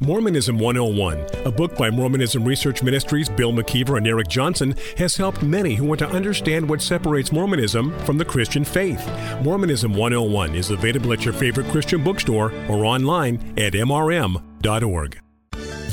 Mormonism 101, a book by Mormonism Research Ministries' Bill McKeever and Eric Johnson, has helped many who want to understand what separates Mormonism from the Christian faith. Mormonism 101 is available at your favorite Christian bookstore or online at mrm.org.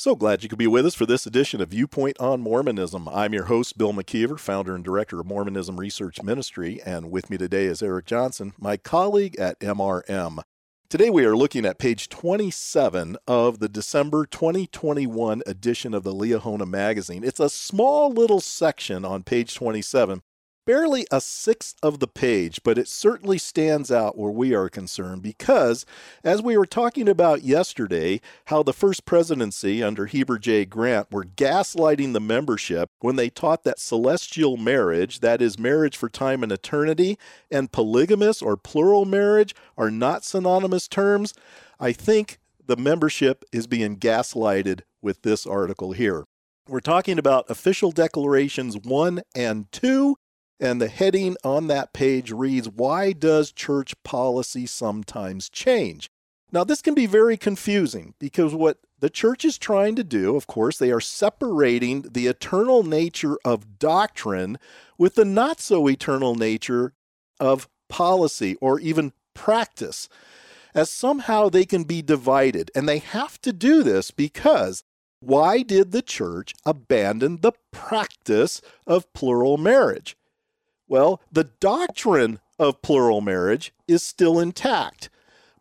So glad you could be with us for this edition of Viewpoint on Mormonism. I'm your host, Bill McKeever, founder and director of Mormonism Research Ministry, and with me today is Eric Johnson, my colleague at MRM. Today we are looking at page 27 of the December 2021 edition of the Liahona magazine. It's a small little section on page 27 barely a sixth of the page, but it certainly stands out where we are concerned because, as we were talking about yesterday, how the first presidency under Heber J. Grant were gaslighting the membership when they taught that celestial marriage, that is, marriage for time and eternity, and polygamous or plural marriage are not synonymous terms, I think the membership is being gaslighted with this article here. We're talking about official declarations 1 and 2 and the heading on that page reads, Why Does Church Policy Sometimes Change? Now, this can be very confusing because what the church is trying to do, of course, they are separating the eternal nature of doctrine with the not so eternal nature of policy or even practice, as somehow they can be divided. And they have to do this because why did the church abandon the practice of plural marriage? Well, the doctrine of plural marriage is still intact.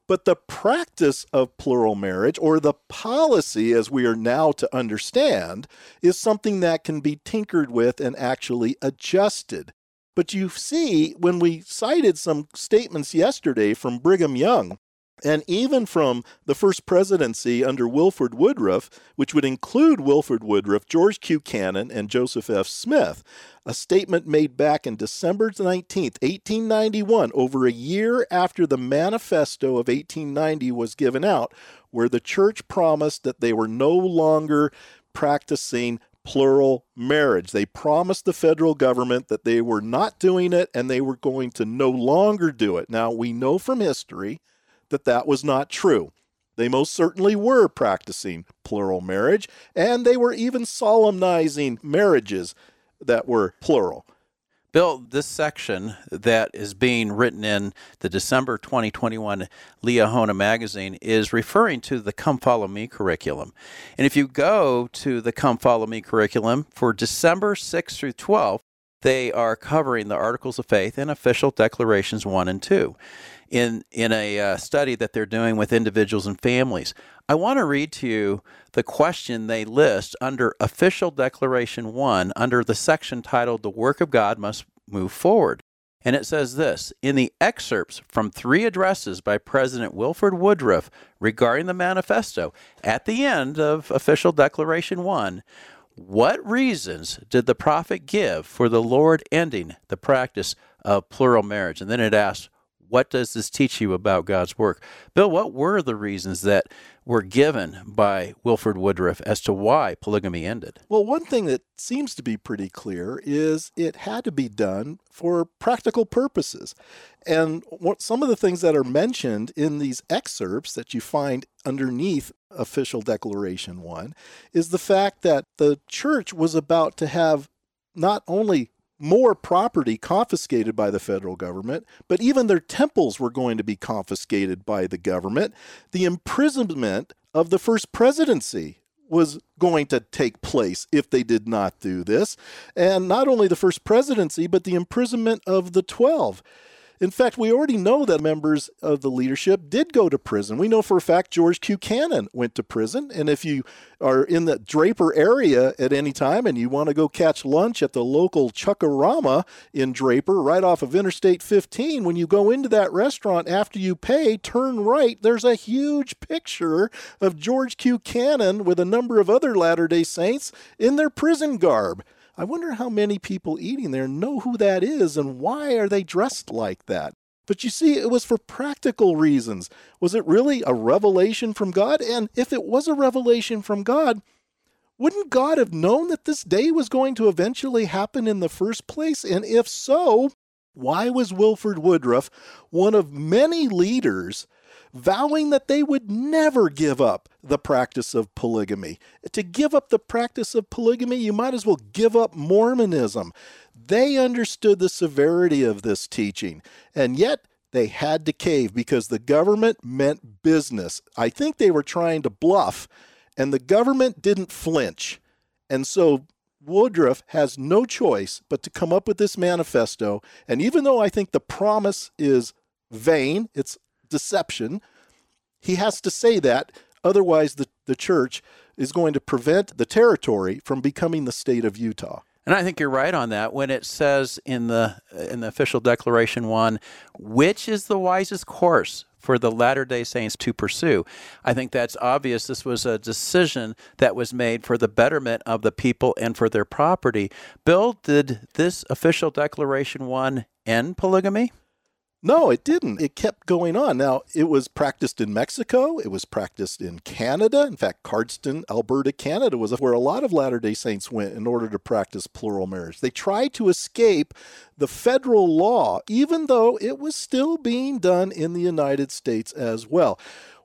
But the practice of plural marriage, or the policy as we are now to understand, is something that can be tinkered with and actually adjusted. But you see, when we cited some statements yesterday from Brigham Young, and even from the first presidency under Wilford Woodruff, which would include Wilford Woodruff, George Q. Cannon, and Joseph F. Smith, a statement made back in December 19, 1891, over a year after the Manifesto of 1890 was given out, where the church promised that they were no longer practicing plural marriage. They promised the federal government that they were not doing it and they were going to no longer do it. Now, we know from history that that was not true. They most certainly were practicing plural marriage, and they were even solemnizing marriages that were plural. Bill, this section that is being written in the December 2021 Liahona magazine is referring to the Come Follow Me curriculum. And if you go to the Come Follow Me curriculum for December 6 through 12, they are covering the Articles of Faith and Official Declarations 1 and 2 in in a uh, study that they're doing with individuals and families. I want to read to you the question they list under Official Declaration 1 under the section titled The Work of God Must Move Forward. And it says this In the excerpts from three addresses by President Wilford Woodruff regarding the manifesto, at the end of Official Declaration 1, what reasons did the prophet give for the Lord ending the practice of plural marriage? And then it asks, what does this teach you about God's work? Bill, what were the reasons that were given by Wilford Woodruff as to why polygamy ended? Well, one thing that seems to be pretty clear is it had to be done for practical purposes. And what, some of the things that are mentioned in these excerpts that you find underneath official declaration 1 is the fact that the church was about to have not only more property confiscated by the federal government, but even their temples were going to be confiscated by the government. The imprisonment of the first presidency was going to take place if they did not do this. And not only the first presidency, but the imprisonment of the 12. In fact, we already know that members of the leadership did go to prison. We know for a fact George Q. Cannon went to prison. And if you are in the Draper area at any time and you want to go catch lunch at the local Chuck-A-Rama in Draper, right off of Interstate 15, when you go into that restaurant after you pay, turn right, there's a huge picture of George Q. Cannon with a number of other Latter day Saints in their prison garb. I wonder how many people eating there know who that is and why are they dressed like that. But you see, it was for practical reasons. Was it really a revelation from God? And if it was a revelation from God, wouldn't God have known that this day was going to eventually happen in the first place? And if so, why was Wilford Woodruff one of many leaders vowing that they would never give up the practice of polygamy. To give up the practice of polygamy, you might as well give up Mormonism. They understood the severity of this teaching, and yet they had to cave because the government meant business. I think they were trying to bluff, and the government didn't flinch. And so Woodruff has no choice but to come up with this manifesto. And even though I think the promise is vain, it's deception. He has to say that, otherwise, the, the church is going to prevent the territory from becoming the state of Utah. And I think you're right on that when it says in the in the official declaration one, which is the wisest course for the Latter-day Saints to pursue. I think that's obvious. This was a decision that was made for the betterment of the people and for their property. Bill, did this official declaration one end polygamy? No, it didn't. It kept going on. Now, it was practiced in Mexico. It was practiced in Canada. In fact, Cardston, Alberta, Canada was where a lot of Latter day Saints went in order to practice plural marriage. They tried to escape the federal law, even though it was still being done in the United States as well.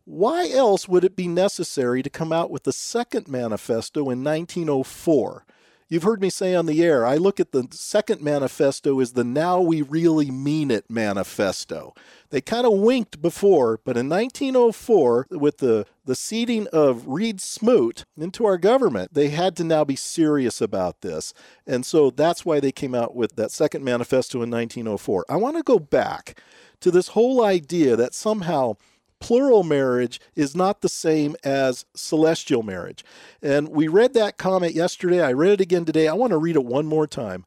Why else would it be necessary to come out with the second manifesto in 1904? You've heard me say on the air, I look at the second manifesto as the Now We Really Mean It manifesto. They kind of winked before, but in 1904, with the, the seating of Reed Smoot into our government, they had to now be serious about this. And so that's why they came out with that second manifesto in 1904. I want to go back to this whole idea that somehow plural marriage is not the same as celestial marriage. And we read that comment yesterday. I read it again today. I want to read it one more time.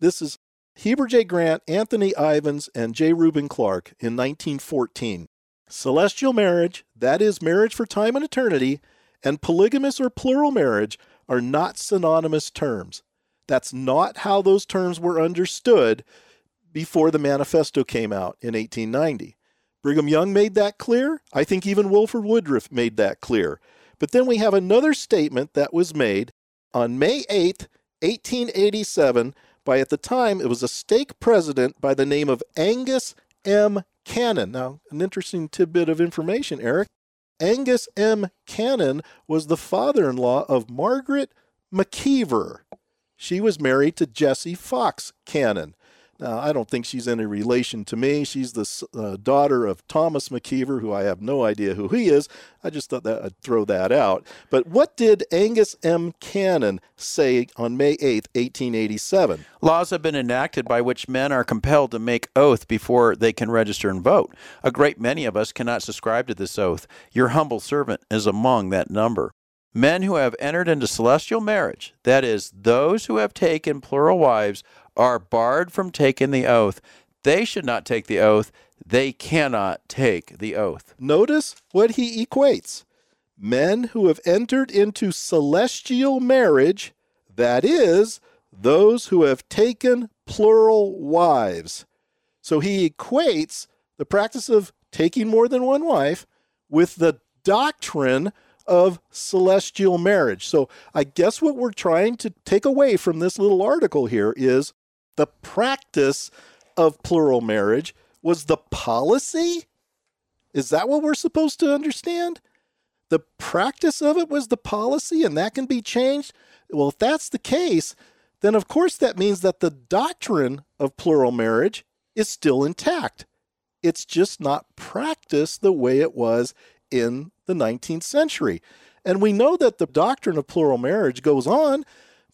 This is Heber J. Grant, Anthony Ivins, and J. Reuben Clark in 1914. Celestial marriage, that is marriage for time and eternity, and polygamous or plural marriage are not synonymous terms. That's not how those terms were understood before the manifesto came out in 1890. Brigham Young made that clear. I think even Wilford Woodruff made that clear. But then we have another statement that was made on May 8, 1887, by at the time it was a stake president by the name of Angus M. Cannon. Now, an interesting tidbit of information, Eric. Angus M. Cannon was the father in law of Margaret McKeever. She was married to Jesse Fox Cannon. Now, I don't think she's any relation to me. She's the uh, daughter of Thomas McKeever, who I have no idea who he is. I just thought that I'd throw that out. But what did Angus M. Cannon say on May 8, 1887? Laws have been enacted by which men are compelled to make oath before they can register and vote. A great many of us cannot subscribe to this oath. Your humble servant is among that number. Men who have entered into celestial marriage, that is, those who have taken plural wives, are barred from taking the oath. They should not take the oath. They cannot take the oath. Notice what he equates men who have entered into celestial marriage, that is, those who have taken plural wives. So he equates the practice of taking more than one wife with the doctrine of celestial marriage. So I guess what we're trying to take away from this little article here is the practice of plural marriage was the policy? Is that what we're supposed to understand? The practice of it was the policy and that can be changed? Well, if that's the case, then of course that means that the doctrine of plural marriage is still intact. It's just not practiced the way it was in the 19th century. And we know that the doctrine of plural marriage goes on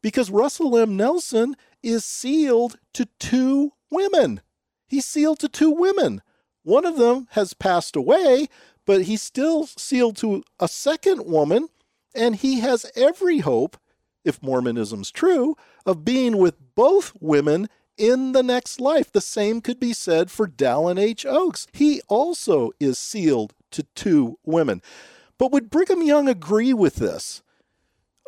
because Russell M. Nelson is sealed to two women. He's sealed to two women. One of them has passed away, but he's still sealed to a second woman, and he has every hope, if Mormonism's true, of being with both women in the next life. The same could be said for Dallin H. Oaks. He also is sealed to two women. But would Brigham Young agree with this?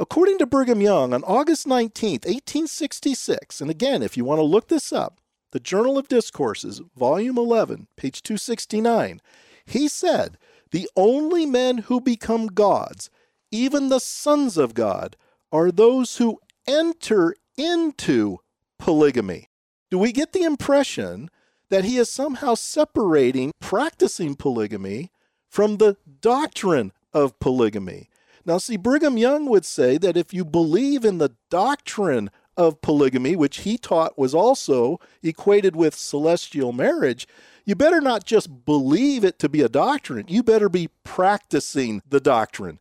According to Brigham Young, on August 19, 1866, and again, if you want to look this up, the Journal of Discourses, Volume 11, page 269, he said, The only men who become gods, even the sons of God, are those who enter into polygamy. Do we get the impression that he is somehow separating practicing polygamy from the doctrine of polygamy? Now, see, Brigham Young would say that if you believe in the doctrine of polygamy, which he taught was also equated with celestial marriage, you better not just believe it to be a doctrine, you better be practicing the doctrine.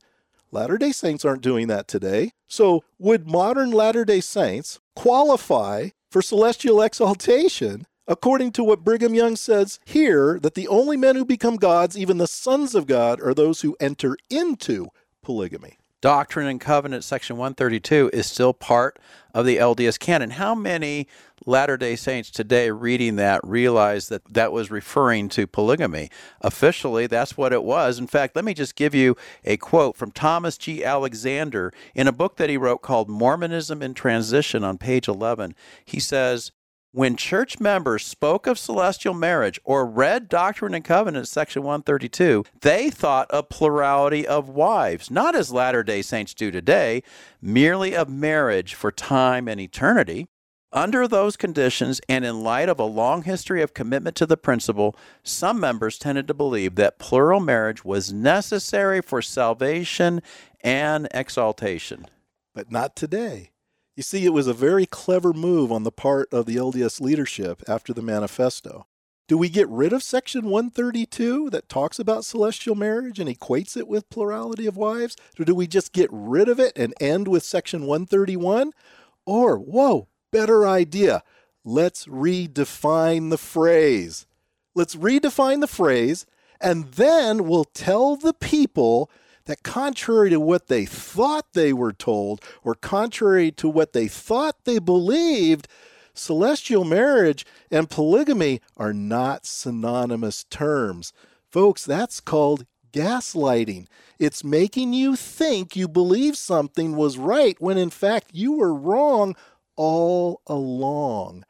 Latter day Saints aren't doing that today. So, would modern Latter day Saints qualify for celestial exaltation according to what Brigham Young says here that the only men who become gods, even the sons of God, are those who enter into polygamy. Doctrine and Covenant, section 132, is still part of the LDS canon. How many Latter day Saints today reading that realize that that was referring to polygamy? Officially, that's what it was. In fact, let me just give you a quote from Thomas G. Alexander in a book that he wrote called Mormonism in Transition on page 11. He says, when church members spoke of celestial marriage or read Doctrine and Covenants, section 132, they thought a plurality of wives, not as Latter day Saints do today, merely of marriage for time and eternity. Under those conditions, and in light of a long history of commitment to the principle, some members tended to believe that plural marriage was necessary for salvation and exaltation. But not today. You see, it was a very clever move on the part of the LDS leadership after the manifesto. Do we get rid of section 132 that talks about celestial marriage and equates it with plurality of wives? Or do we just get rid of it and end with section 131? Or, whoa, better idea. Let's redefine the phrase. Let's redefine the phrase, and then we'll tell the people that contrary to what they thought they were told, or contrary to what they thought they believed, celestial marriage and polygamy are not synonymous terms. Folks, that's called gaslighting. It's making you think you believe something was right when in fact you were wrong all along.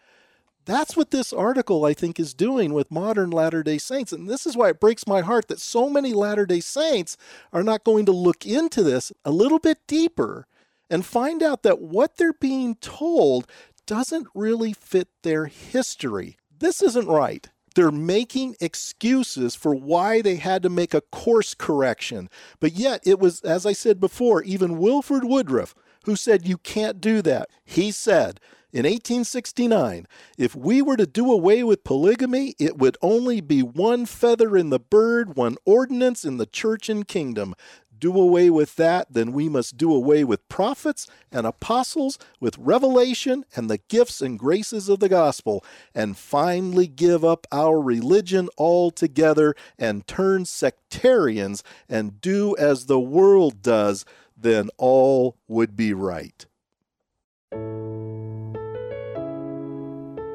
That's what this article, I think, is doing with modern Latter day Saints. And this is why it breaks my heart that so many Latter day Saints are not going to look into this a little bit deeper and find out that what they're being told doesn't really fit their history. This isn't right. They're making excuses for why they had to make a course correction. But yet, it was, as I said before, even Wilford Woodruff who said you can't do that. He said, in 1869, if we were to do away with polygamy, it would only be one feather in the bird, one ordinance in the church and kingdom. Do away with that, then we must do away with prophets and apostles, with revelation and the gifts and graces of the gospel, and finally give up our religion altogether and turn sectarians and do as the world does, then all would be right.